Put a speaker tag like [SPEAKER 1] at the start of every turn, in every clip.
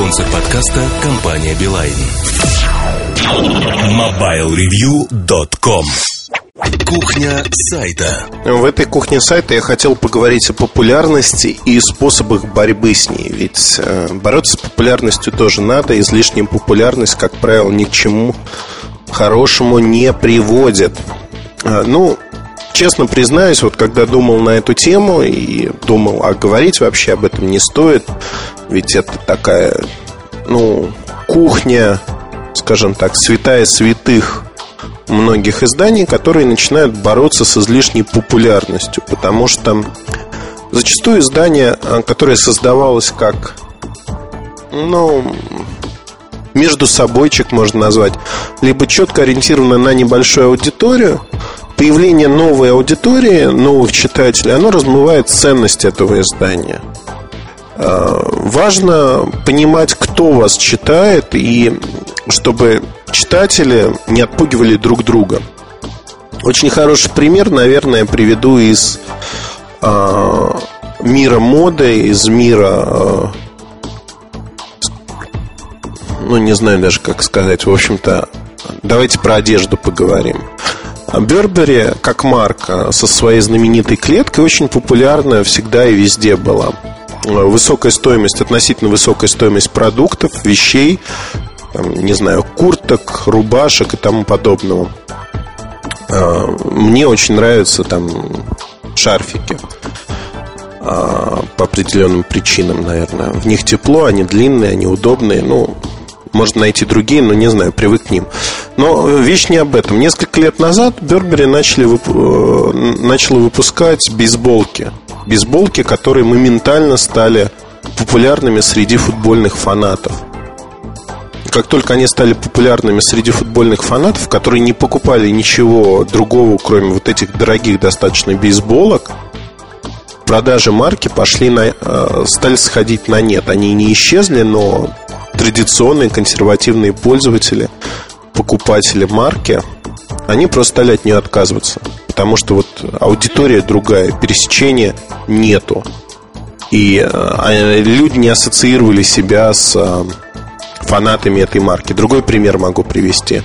[SPEAKER 1] Спонсор подкаста – компания «Билайн». MobileReview.com Кухня сайта.
[SPEAKER 2] В этой кухне сайта я хотел поговорить о популярности и способах борьбы с ней. Ведь э, бороться с популярностью тоже надо. Излишняя популярность, как правило, ни к чему хорошему не приводит. Э, ну, честно признаюсь, вот когда думал на эту тему и думал, а говорить вообще об этом не стоит, ведь это такая, ну, кухня, скажем так, святая святых многих изданий, которые начинают бороться с излишней популярностью, потому что зачастую издание, а, которое создавалось как, ну, между собойчик можно назвать, либо четко ориентировано на небольшую аудиторию, появление новой аудитории, новых читателей, оно размывает ценность этого издания. А, важно понимать, кто вас читает, и чтобы читатели не отпугивали друг друга. Очень хороший пример, наверное, приведу из э, мира моды, из мира, э, ну не знаю даже как сказать, в общем-то, давайте про одежду поговорим. Бербери, как марка, со своей знаменитой клеткой очень популярна всегда и везде была. Высокая стоимость, относительно высокая стоимость продуктов, вещей, там, не знаю, курток, рубашек и тому подобного. А, мне очень нравятся там шарфики а, по определенным причинам, наверное. В них тепло, они длинные, они удобные. Ну, можно найти другие, но не знаю, привык к ним. Но вещь не об этом. Несколько лет назад Бербери начали вып... Э, начала выпускать бейсболки. Бейсболки, которые моментально стали популярными среди футбольных фанатов как только они стали популярными среди футбольных фанатов, которые не покупали ничего другого, кроме вот этих дорогих достаточно бейсболок, продажи марки пошли на, э, стали сходить на нет. Они не исчезли, но традиционные консервативные пользователи, покупатели марки, они просто стали от нее отказываться. Потому что вот аудитория другая, пересечения нету. И э, люди не ассоциировали себя с э, фанатами этой марки. Другой пример могу привести.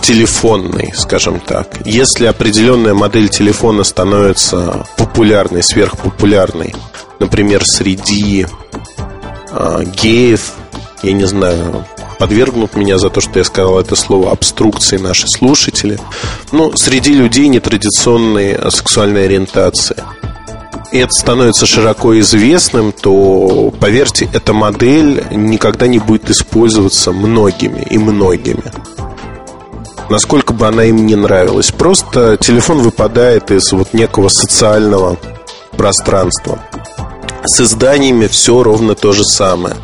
[SPEAKER 2] Телефонный, скажем так. Если определенная модель телефона становится популярной, сверхпопулярной, например, среди э, геев, я не знаю, подвергнут меня за то, что я сказал это слово обструкции наши слушатели. Ну, среди людей нетрадиционной сексуальной ориентации – и это становится широко известным, то, поверьте, эта модель никогда не будет использоваться многими и многими. Насколько бы она им не нравилась. Просто телефон выпадает из вот некого социального пространства. С изданиями все ровно то же самое.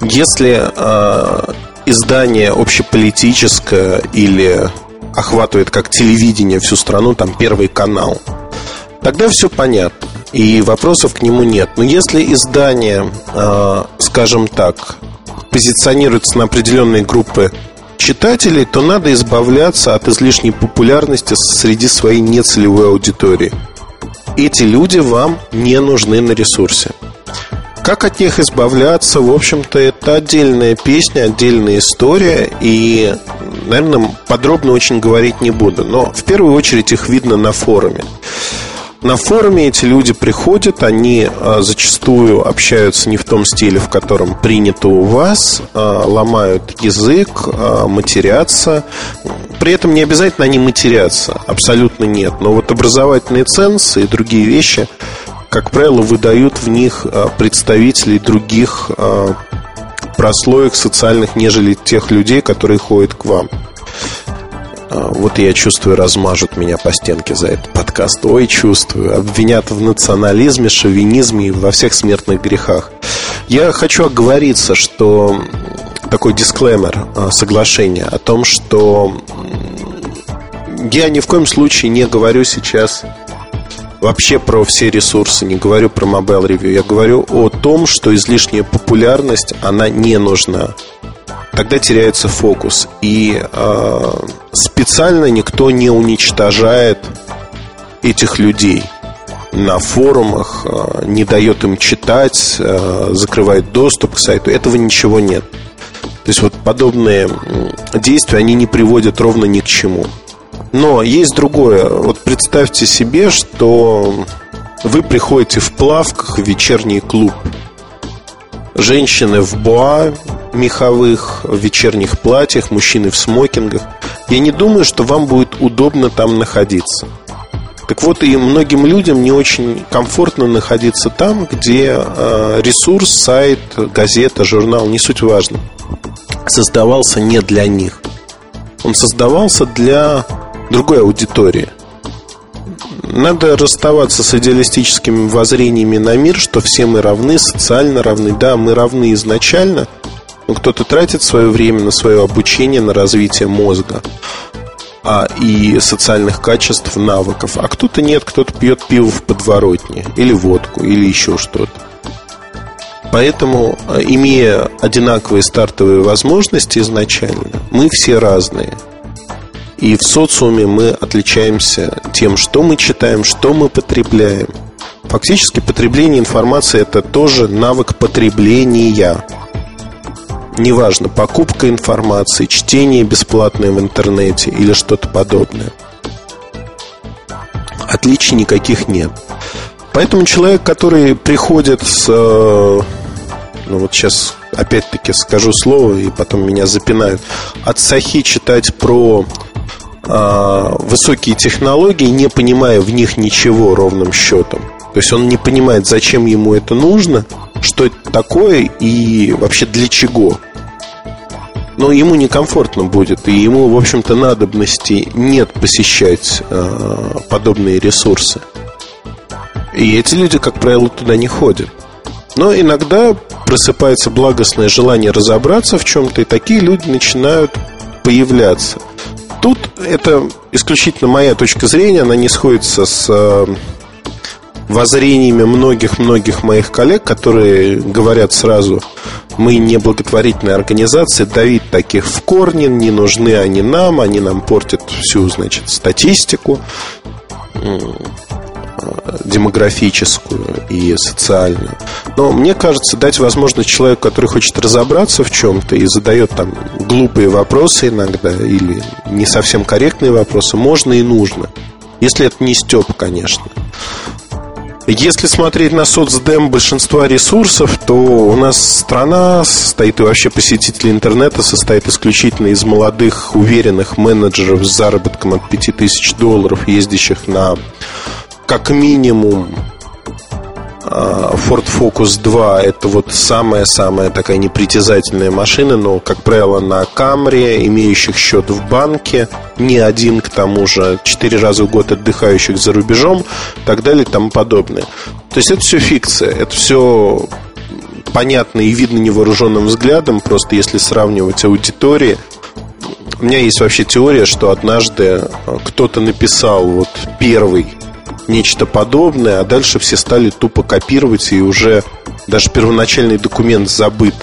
[SPEAKER 2] Если э, издание общеполитическое или охватывает как телевидение всю страну, там первый канал – тогда все понятно. И вопросов к нему нет. Но если издание, а, скажем так, позиционируется на определенные группы читателей, то надо избавляться от излишней популярности среди своей нецелевой аудитории. Эти люди вам не нужны на ресурсе. Как от них избавляться, в общем-то, это отдельная песня, отдельная история, и, наверное, подробно очень говорить не буду. Но в первую очередь их видно на форуме. На форуме эти люди приходят, они а, зачастую общаются не в том стиле, в котором принято у вас, а, ломают язык, а, матерятся. При этом не обязательно они матерятся, абсолютно нет. Но вот образовательные ценсы и другие вещи, как правило, выдают в них представителей других прослоек социальных, нежели тех людей, которые ходят к вам. А, вот я чувствую, размажут меня по стенке за этот подкаст. Ой, чувствую. Обвинят в национализме, шовинизме и во всех смертных грехах. Я хочу оговориться, что такой дисклеймер, а, соглашение о том, что я ни в коем случае не говорю сейчас вообще про все ресурсы, не говорю про Mobile Review. Я говорю о том, что излишняя популярность, она не нужна тогда теряется фокус. И э, специально никто не уничтожает этих людей. на форумах, э, не дает им читать, э, закрывает доступ к сайту. Этого ничего нет. То есть вот подобные действия, они не приводят ровно ни к чему. Но есть другое. Вот представьте себе, что вы приходите в плавках в вечерний клуб. Женщины в боа меховых, в вечерних платьях, мужчины в смокингах. Я не думаю, что вам будет удобно там находиться. Так вот, и многим людям не очень комфортно находиться там, где э, ресурс, сайт, газета, журнал, не суть важно, создавался не для них. Он создавался для другой аудитории. Надо расставаться с идеалистическими воззрениями на мир, что все мы равны, социально равны. Да, мы равны изначально, но кто-то тратит свое время на свое обучение, на развитие мозга а, и социальных качеств, навыков. А кто-то нет, кто-то пьет пиво в подворотне, или водку, или еще что-то. Поэтому, а, имея одинаковые стартовые возможности изначально, мы все разные. И в социуме мы отличаемся тем, что мы читаем, что мы потребляем. Фактически потребление информации это тоже навык потребления неважно, покупка информации, чтение бесплатное в интернете или что-то подобное. Отличий никаких нет. Поэтому человек, который приходит с... Э, ну вот сейчас опять-таки скажу слово, и потом меня запинают. От Сахи читать про э, высокие технологии, не понимая в них ничего ровным счетом. То есть он не понимает, зачем ему это нужно, что это такое и вообще для чего но ему некомфортно будет, и ему, в общем-то, надобности нет посещать э, подобные ресурсы. И эти люди, как правило, туда не ходят. Но иногда просыпается благостное желание разобраться в чем-то, и такие люди начинают появляться. Тут это исключительно моя точка зрения, она не сходится с э, воззрениями многих-многих моих коллег, которые говорят сразу, мы не благотворительная организация, давить таких в корне, не нужны они нам, они нам портят всю, значит, статистику демографическую и социальную. Но мне кажется, дать возможность человеку, который хочет разобраться в чем-то и задает там глупые вопросы иногда или не совсем корректные вопросы, можно и нужно. Если это не степ, конечно. Если смотреть на соцдем большинства ресурсов, то у нас страна состоит, и вообще посетители интернета состоит исключительно из молодых, уверенных менеджеров с заработком от 5000 долларов, ездящих на как минимум а, Ford Focus 2 это вот самая-самая такая непритязательная машина, но, как правило, на Камре, имеющих счет в банке, не один, к тому же, четыре раза в год отдыхающих за рубежом, так далее и тому подобное. То есть это все фикция, это все понятно и видно невооруженным взглядом, просто если сравнивать аудитории. У меня есть вообще теория, что однажды кто-то написал вот первый нечто подобное, а дальше все стали тупо копировать, и уже даже первоначальный документ забыт.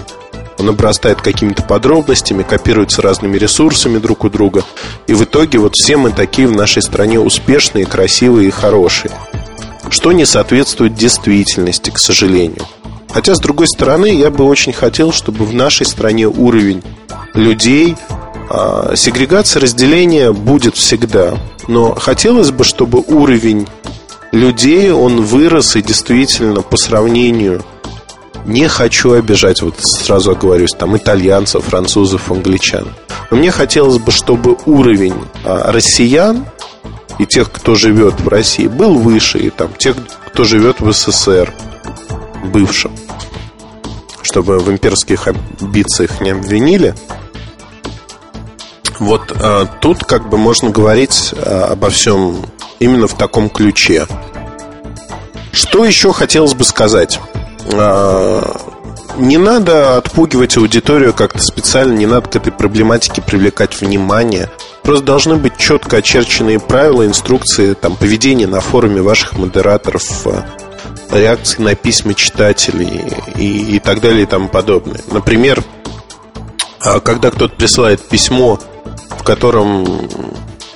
[SPEAKER 2] Он обрастает какими-то подробностями, копируется разными ресурсами друг у друга. И в итоге вот все мы такие в нашей стране успешные, красивые и хорошие. Что не соответствует действительности, к сожалению. Хотя, с другой стороны, я бы очень хотел, чтобы в нашей стране уровень людей, а, сегрегация, разделение будет всегда. Но хотелось бы, чтобы уровень людей он вырос и действительно по сравнению не хочу обижать, вот сразу оговорюсь, там итальянцев, французов, англичан. Но мне хотелось бы, чтобы уровень а, россиян и тех, кто живет в России, был выше, и там тех, кто живет в СССР, бывшем. Чтобы в имперских амбициях не обвинили. Вот а, тут как бы можно говорить а, обо всем именно в таком ключе. Что еще хотелось бы сказать? А, не надо отпугивать аудиторию как-то специально, не надо к этой проблематике привлекать внимание. Просто должны быть четко очерченные правила, инструкции, там, поведения на форуме ваших модераторов, а, реакции на письма читателей и, и так далее и тому подобное. Например, а, когда кто-то присылает письмо, в котором,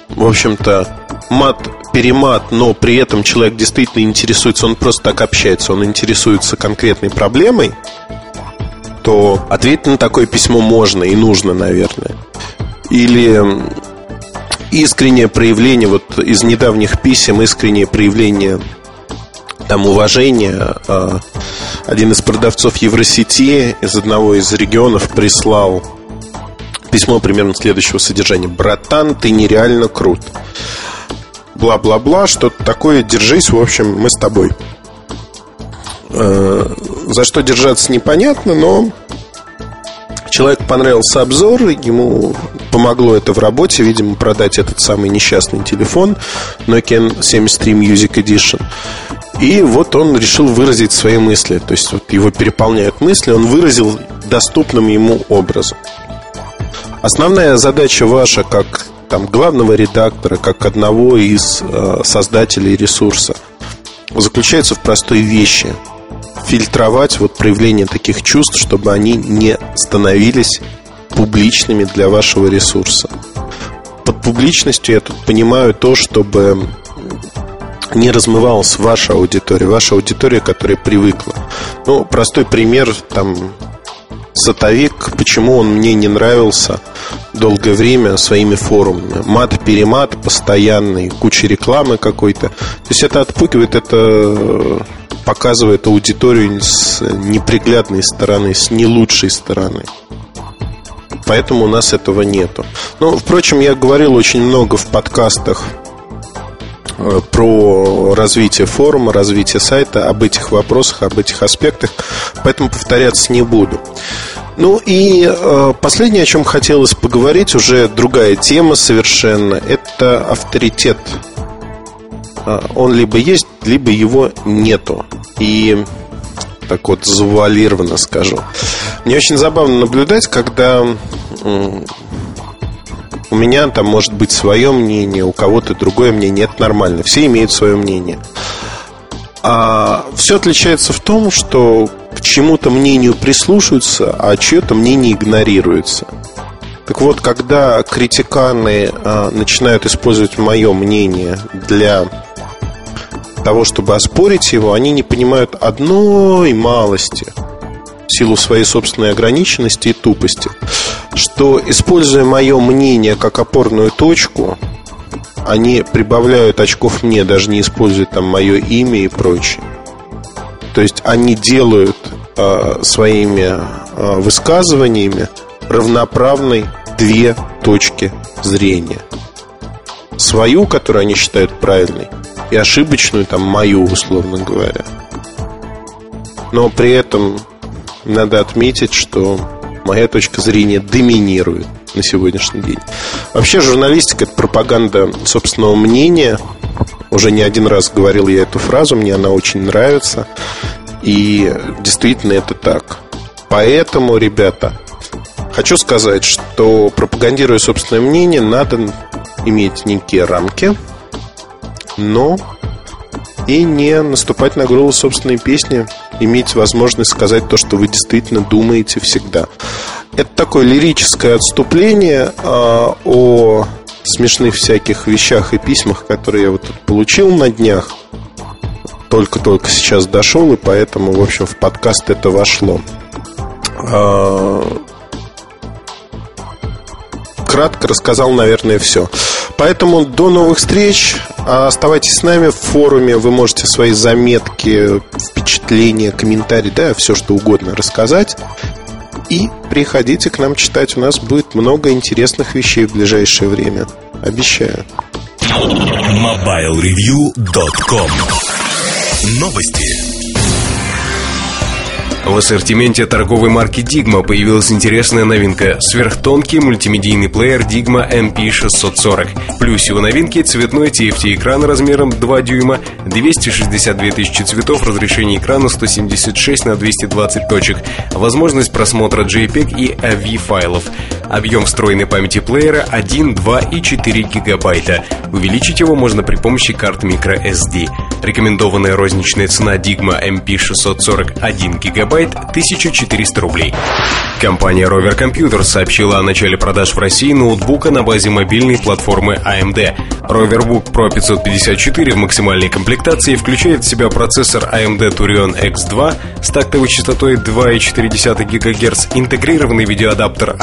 [SPEAKER 2] в общем-то, мат мат-перемат, но при этом человек действительно интересуется, он просто так общается, он интересуется конкретной проблемой, то ответить на такое письмо можно и нужно, наверное. Или искреннее проявление, вот из недавних писем, искреннее проявление там уважения. А, один из продавцов Евросети из одного из регионов прислал письмо примерно следующего содержания. «Братан, ты нереально крут». Бла-бла-бла, что-то такое, держись, в общем, мы с тобой. А, за что держаться непонятно, но Человеку понравился обзор, ему помогло это в работе, видимо, продать этот самый несчастный телефон Nokia 73 Music Edition. И вот он решил выразить свои мысли. То есть вот его переполняют мысли, он выразил доступным ему образом. Основная задача ваша, как там, главного редактора, как одного из э, создателей ресурса, заключается в простой вещи – фильтровать вот проявление таких чувств, чтобы они не становились публичными для вашего ресурса. Под публичностью я тут понимаю то, чтобы не размывалась ваша аудитория, ваша аудитория, которая привыкла. Ну, простой пример, там, Сатовик, почему он мне не нравился долгое время своими форумами. Мат-перемат постоянный, куча рекламы какой-то. То есть это отпугивает, это показывает аудиторию с неприглядной стороны, с не лучшей стороны. Поэтому у нас этого нету. Но, впрочем, я говорил очень много в подкастах э, про развитие форума, развитие сайта, об этих вопросах, об этих аспектах, поэтому повторяться не буду. Ну и э, последнее, о чем хотелось поговорить, уже другая тема совершенно, это авторитет а, он либо есть, либо его нету. И так вот завуалированно скажу. Мне очень забавно наблюдать, когда у меня там может быть свое мнение, у кого-то другое мнение, это нормально. Все имеют свое мнение. А все отличается в том, что к чему-то мнению прислушиваются, а чье-то мнение игнорируется. Так вот, когда критиканы а, начинают использовать мое мнение для того, чтобы оспорить его, они не понимают одной малости в силу своей собственной ограниченности и тупости, что, используя мое мнение как опорную точку, они прибавляют очков мне, даже не используя там мое имя и прочее. То есть они делают э, своими э, высказываниями равноправной две точки зрения. Свою, которую они считают правильной, и ошибочную, там, мою, условно говоря. Но при этом надо отметить, что моя точка зрения доминирует на сегодняшний день. Вообще журналистика – это пропаганда собственного мнения. Уже не один раз говорил я эту фразу, мне она очень нравится. И действительно это так. Поэтому, ребята, хочу сказать, что пропагандируя собственное мнение, надо иметь некие рамки – но и не наступать на голову собственной песни, иметь возможность сказать то, что вы действительно думаете всегда. Это такое лирическое отступление э, о смешных всяких вещах и письмах, которые я вот тут получил на днях. Только-только сейчас дошел, и поэтому, в общем, в подкаст это вошло. Э, кратко рассказал, наверное, все. Поэтому до новых встреч. Оставайтесь с нами в форуме. Вы можете свои заметки, впечатления, комментарии, да, все что угодно рассказать. И приходите к нам читать. У нас будет много интересных вещей в ближайшее время. Обещаю.
[SPEAKER 1] MobileReview.com Новости.
[SPEAKER 3] В ассортименте торговой марки Digma появилась интересная новинка – сверхтонкий мультимедийный плеер Digma MP640. В плюсе у новинки цветной TFT-экран размером 2 дюйма, 262 тысячи цветов, разрешение экрана 176 на 220 точек, возможность просмотра JPEG и AV файлов. Объем встроенной памяти плеера 1, 2 и 4 гигабайта. Увеличить его можно при помощи карт microSD. Рекомендованная розничная цена Digma MP640 1 гигабайт 1400 рублей. Компания Rover Computer сообщила о начале продаж в России ноутбука на базе мобильной платформы AMD. Roverbook Pro 554 в максимальной комплектации включает в себя процессор AMD Turion X2 с тактовой частотой 2,4 ГГц, интегрированный видеоадаптер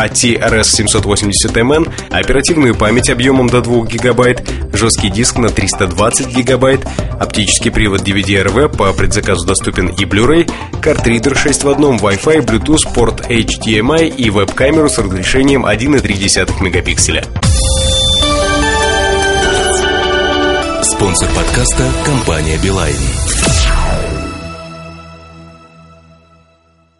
[SPEAKER 3] AT-RS780MN, оперативную память объемом до 2 ГБ, жесткий диск на 320 ГБ, оптический привод DVD-RV по предзаказу доступен и Blu-ray, картридер 6 в одном, Wi-Fi, Bluetooth, порт HDMI и веб-камеру с разрешением 1,3 мегапикселя.
[SPEAKER 1] Спонсор подкаста – компания «Билайн».